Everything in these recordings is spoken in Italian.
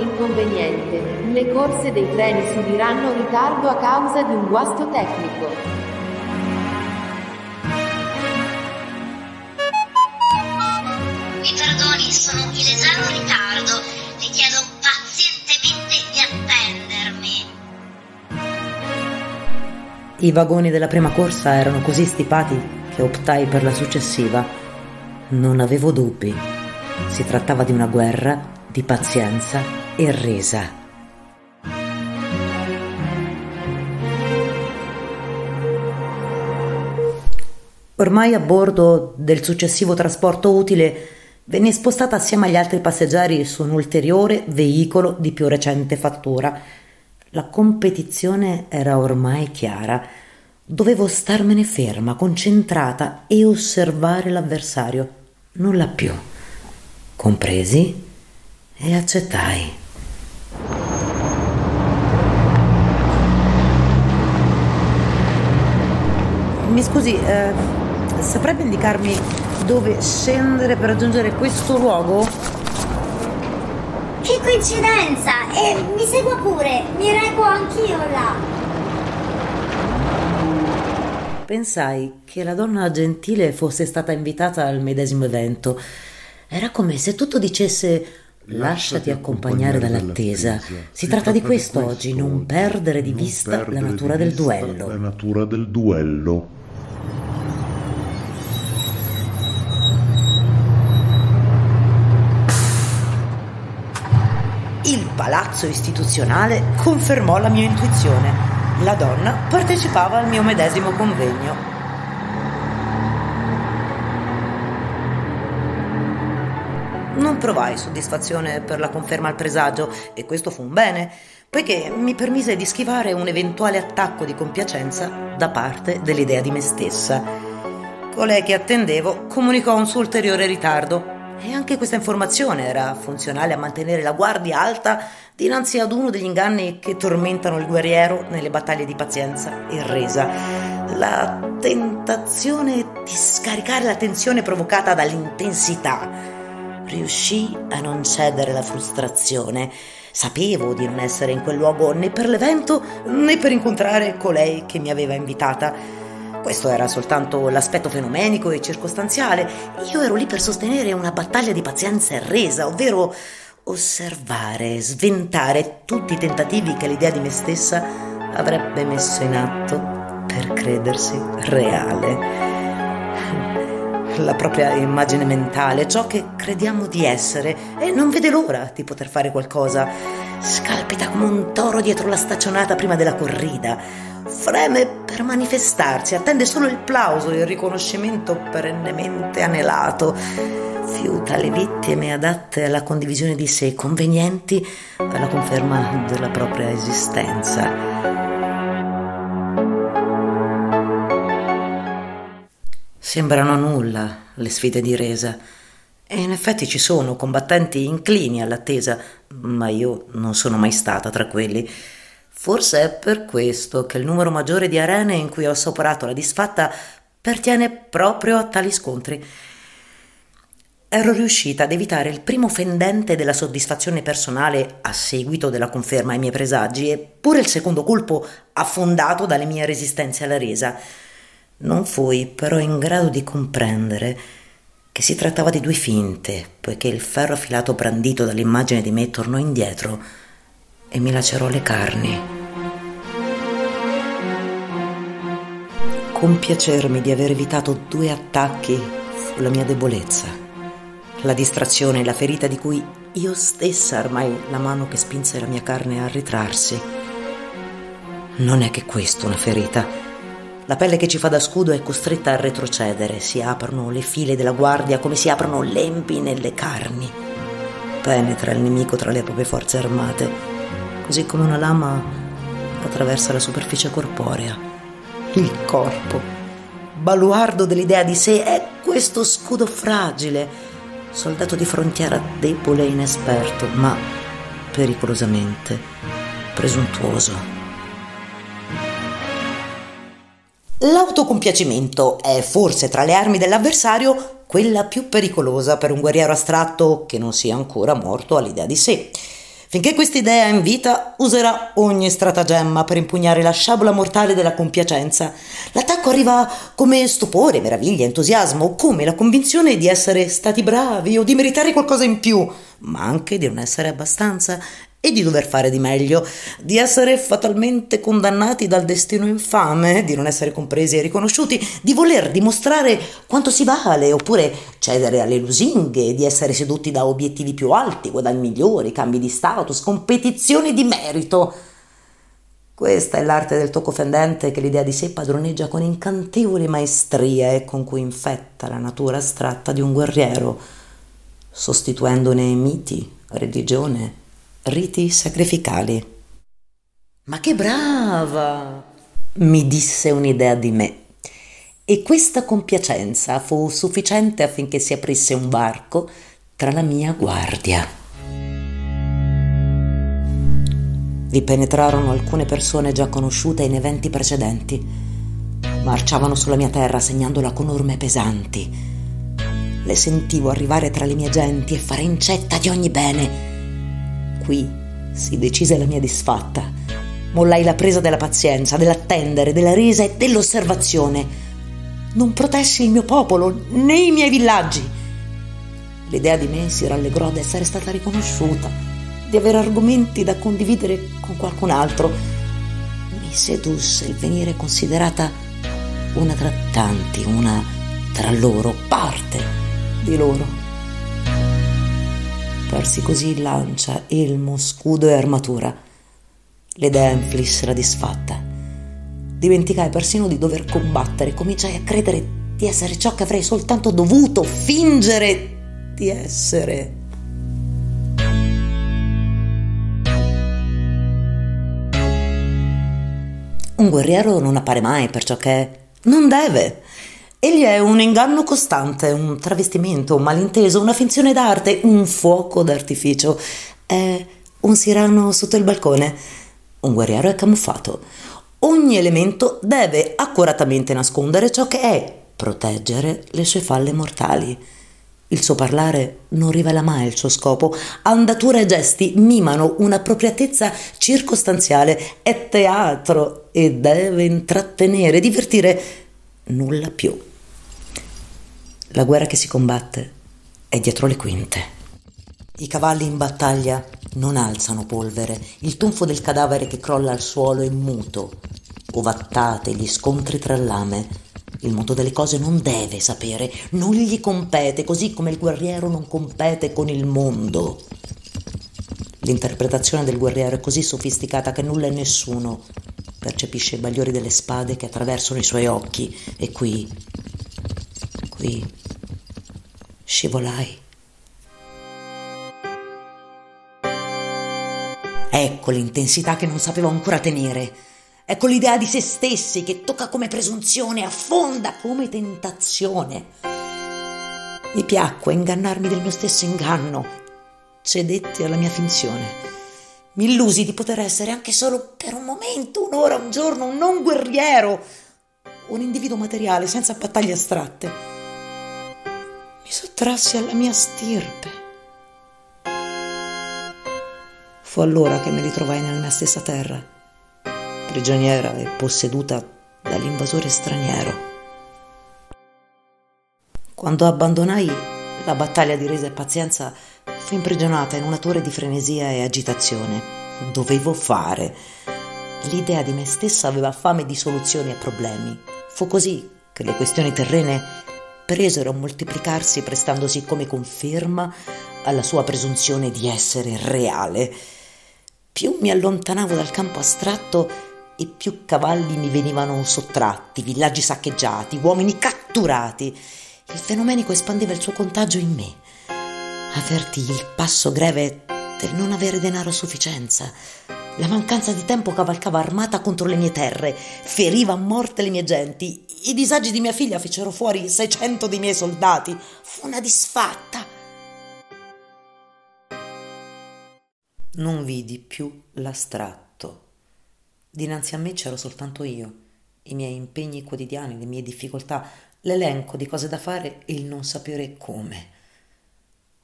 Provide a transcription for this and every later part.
l'inconveniente. Le corse dei treni subiranno ritardo a causa di un guasto tecnico. Mi perdoni, sono in esano ritardo. Ti chiedo pazientemente di attendermi. I vagoni della prima corsa erano così stipati che optai per la successiva. Non avevo dubbi. Si trattava di una guerra di pazienza e resa. Ormai a bordo del successivo trasporto utile venne spostata assieme agli altri passeggeri su un ulteriore veicolo di più recente fattura. La competizione era ormai chiara. Dovevo starmene ferma, concentrata e osservare l'avversario. Nulla più. Compresi e accettai. Mi scusi, eh, saprebbe indicarmi dove scendere per raggiungere questo luogo? Che coincidenza! E mi segua pure, mi reco anch'io là. Pensai che la donna gentile fosse stata invitata al medesimo evento. Era come se tutto dicesse lasciati accompagnare dall'attesa. Si tratta di questo oggi, non perdere di vista la natura del duello. Il palazzo istituzionale confermò la mia intuizione. La donna partecipava al mio medesimo convegno. Non provai soddisfazione per la conferma al presagio e questo fu un bene, poiché mi permise di schivare un eventuale attacco di compiacenza da parte dell'idea di me stessa. Colei che attendevo comunicò un suo ulteriore ritardo e anche questa informazione era funzionale a mantenere la guardia alta dinanzi ad uno degli inganni che tormentano il guerriero nelle battaglie di pazienza e resa. La tentazione di scaricare la tensione provocata dall'intensità. Riuscì a non cedere alla frustrazione. Sapevo di non essere in quel luogo né per l'evento né per incontrare colei che mi aveva invitata. Questo era soltanto l'aspetto fenomenico e circostanziale. Io ero lì per sostenere una battaglia di pazienza e resa, ovvero osservare, sventare tutti i tentativi che l'idea di me stessa avrebbe messo in atto per credersi reale. La propria immagine mentale, ciò che crediamo di essere, e non vede l'ora di poter fare qualcosa. Scalpita come un toro dietro la staccionata prima della corrida. Freme per manifestarsi, attende solo il plauso e il riconoscimento perennemente anelato. Fiuta le vittime adatte alla condivisione di sé, convenienti alla conferma della propria esistenza. Sembrano nulla le sfide di resa. E in effetti ci sono combattenti inclini all'attesa, ma io non sono mai stata tra quelli. Forse è per questo che il numero maggiore di arene in cui ho assoperato la disfatta pertiene proprio a tali scontri. Ero riuscita ad evitare il primo fendente della soddisfazione personale a seguito della conferma ai miei presagi, eppure il secondo colpo affondato dalle mie resistenze alla resa. Non fui però in grado di comprendere che si trattava di due finte, poiché il ferro affilato brandito dall'immagine di me tornò indietro e mi lacerò le carni. Compiacermi di aver evitato due attacchi fu la mia debolezza, la distrazione e la ferita di cui io stessa armai la mano che spinse la mia carne a ritrarsi. Non è che questo una ferita, la pelle che ci fa da scudo è costretta a retrocedere, si aprono le file della guardia come si aprono lempi nelle carni. Penetra il nemico tra le proprie forze armate, così come una lama attraversa la superficie corporea. Il corpo, baluardo dell'idea di sé, è questo scudo fragile, soldato di frontiera debole e inesperto, ma pericolosamente presuntuoso. L'autocompiacimento è forse tra le armi dell'avversario quella più pericolosa per un guerriero astratto che non sia ancora morto all'idea di sé. Finché questa idea è in vita, userà ogni stratagemma per impugnare la sciabola mortale della compiacenza. L'attacco arriva come stupore, meraviglia, entusiasmo, come la convinzione di essere stati bravi o di meritare qualcosa in più, ma anche di non essere abbastanza e di dover fare di meglio, di essere fatalmente condannati dal destino infame, di non essere compresi e riconosciuti, di voler dimostrare quanto si vale, oppure cedere alle lusinghe, di essere sedotti da obiettivi più alti, guadagni migliori, cambi di status, competizioni di merito. Questa è l'arte del tocco fendente che l'idea di sé padroneggia con incantevole maestria e con cui infetta la natura astratta di un guerriero, sostituendone miti, religione, riti sacrificali. Ma che brava! mi disse un'idea di me. E questa compiacenza fu sufficiente affinché si aprisse un varco tra la mia guardia. Vi penetrarono alcune persone già conosciute in eventi precedenti. Marciavano sulla mia terra segnandola con orme pesanti. Le sentivo arrivare tra le mie genti e fare incetta di ogni bene qui si decise la mia disfatta. Mollai la presa della pazienza, dell'attendere, della resa e dell'osservazione. Non protessi il mio popolo né i miei villaggi. L'idea di me si rallegrò ad essere stata riconosciuta, di avere argomenti da condividere con qualcun altro. Mi sedusse il venire considerata una tra tanti, una tra loro, parte di loro. Persi così lancia, elmo, scudo e armatura. L'idea inflisse la disfatta. Dimenticai persino di dover combattere, cominciai a credere di essere ciò che avrei soltanto dovuto fingere di essere. Un guerriero non appare mai per ciò che è. Non deve. Egli è un inganno costante, un travestimento, un malinteso, una finzione d'arte, un fuoco d'artificio. È un sirano sotto il balcone. Un guerriero è camuffato. Ogni elemento deve accuratamente nascondere ciò che è, proteggere le sue falle mortali. Il suo parlare non rivela mai il suo scopo, andatura e gesti mimano un'appropriatezza circostanziale, è teatro e deve intrattenere, divertire, nulla più. La guerra che si combatte è dietro le quinte. I cavalli in battaglia non alzano polvere, il tonfo del cadavere che crolla al suolo è muto, ovattate gli scontri tra lame. Il mondo delle cose non deve sapere, non gli compete, così come il guerriero non compete con il mondo. L'interpretazione del guerriero è così sofisticata che nulla e nessuno percepisce i bagliori delle spade che attraversano i suoi occhi e qui, qui scivolai. Ecco l'intensità che non sapevo ancora tenere. Ecco l'idea di se stessi che tocca come presunzione, affonda come tentazione. Mi piacque ingannarmi del mio stesso inganno. Cedetti alla mia finzione. Mi illusi di poter essere anche solo per un momento, un'ora, un giorno, un non guerriero, un individuo materiale senza battaglie astratte mi sottrassi alla mia stirpe. Fu allora che mi ritrovai nella mia stessa terra, prigioniera e posseduta dall'invasore straniero. Quando abbandonai la battaglia di resa e pazienza, fui imprigionata in una torre di frenesia e agitazione. Dovevo fare. L'idea di me stessa aveva fame di soluzioni a problemi. Fu così che le questioni terrene presero a moltiplicarsi prestandosi come conferma alla sua presunzione di essere reale. Più mi allontanavo dal campo astratto e più cavalli mi venivano sottratti, villaggi saccheggiati, uomini catturati. Il fenomenico espandeva il suo contagio in me. Avvertii il passo greve del non avere denaro a sufficienza. La mancanza di tempo cavalcava armata contro le mie terre, feriva a morte le mie genti i disagi di mia figlia fecero fuori 600 dei miei soldati. Fu una disfatta. Non vidi più l'astratto. Dinanzi a me c'ero soltanto io, i miei impegni quotidiani, le mie difficoltà, l'elenco di cose da fare e il non sapere come.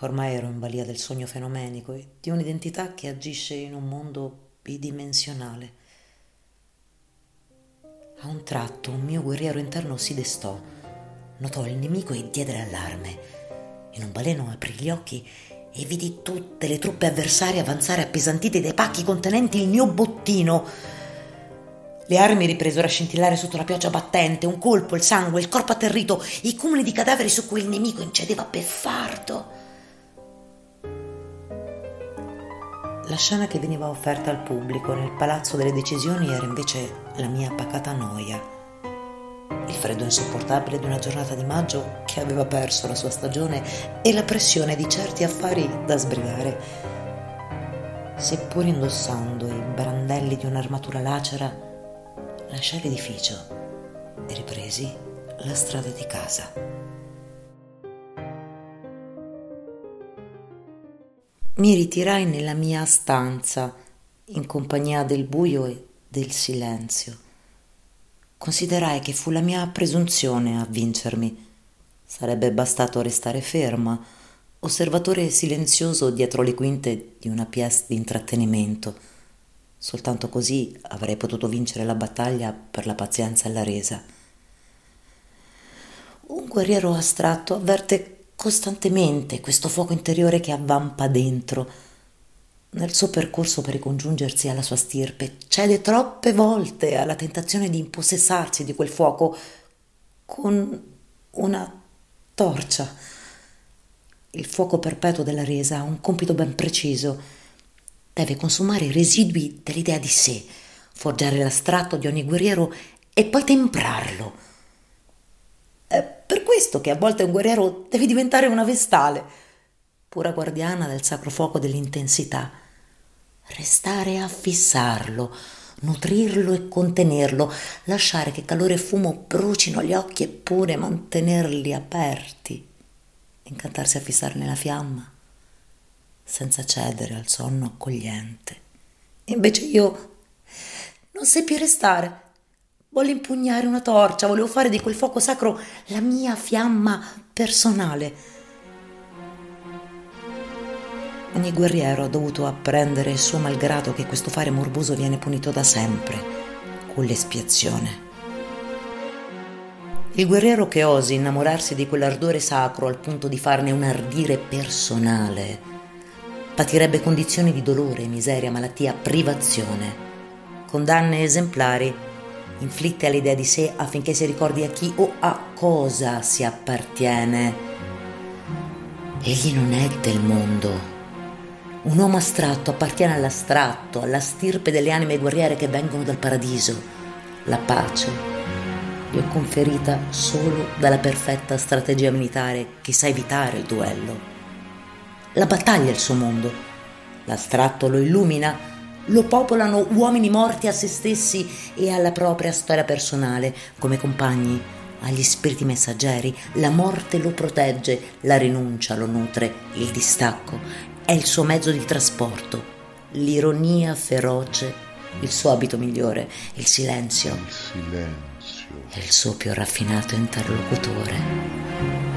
Ormai ero in balia del sogno fenomenico e di un'identità che agisce in un mondo bidimensionale. A un tratto un mio guerriero interno si destò, notò il nemico e diede l'allarme. In un baleno aprì gli occhi e vidi tutte le truppe avversarie avanzare appesantite dai pacchi contenenti il mio bottino. Le armi ripresero a scintillare sotto la pioggia battente, un colpo, il sangue, il corpo atterrito, i cumuli di cadaveri su cui il nemico incedeva beffardo. La scena che veniva offerta al pubblico nel palazzo delle decisioni era invece la mia pacata noia. Il freddo insopportabile di una giornata di maggio che aveva perso la sua stagione e la pressione di certi affari da sbrigare. Seppur indossando i brandelli di un'armatura lacera, lasciai l'edificio e ripresi la strada di casa. Mi ritirai nella mia stanza in compagnia del buio e del silenzio. Considerai che fu la mia presunzione a vincermi. Sarebbe bastato restare ferma, osservatore silenzioso dietro le quinte di una pièce di intrattenimento. Soltanto così avrei potuto vincere la battaglia per la pazienza e la resa. Un guerriero astratto avverte costantemente questo fuoco interiore che avvampa dentro. Nel suo percorso per ricongiungersi alla sua stirpe, cede troppe volte alla tentazione di impossessarsi di quel fuoco con una torcia. Il fuoco perpetuo della resa ha un compito ben preciso. Deve consumare i residui dell'idea di sé, forgiare l'astratto di ogni guerriero e poi temprarlo per questo che a volte un guerriero deve diventare una vestale, pura guardiana del sacro fuoco dell'intensità. Restare a fissarlo, nutrirlo e contenerlo, lasciare che calore e fumo brucino gli occhi eppure mantenerli aperti, incantarsi a fissarne la fiamma, senza cedere al sonno accogliente. Invece io non sai più restare Voglio impugnare una torcia, volevo fare di quel fuoco sacro la mia fiamma personale. Ogni guerriero ha dovuto apprendere il suo malgrado che questo fare morboso viene punito da sempre, con l'espiazione. Il guerriero che osi innamorarsi di quell'ardore sacro al punto di farne un ardire personale, patirebbe condizioni di dolore, miseria, malattia, privazione, condanne esemplari inflitte all'idea di sé affinché si ricordi a chi o a cosa si appartiene. Egli non è del mondo. Un uomo astratto appartiene all'astratto, alla stirpe delle anime guerriere che vengono dal paradiso. La pace gli è conferita solo dalla perfetta strategia militare che sa evitare il duello. La battaglia è il suo mondo. L'astratto lo illumina lo popolano uomini morti a se stessi e alla propria storia personale, come compagni, agli spiriti messaggeri. La morte lo protegge, la rinuncia lo nutre, il distacco è il suo mezzo di trasporto, l'ironia feroce, il suo abito migliore, il silenzio. Il silenzio. È il suo più raffinato interlocutore.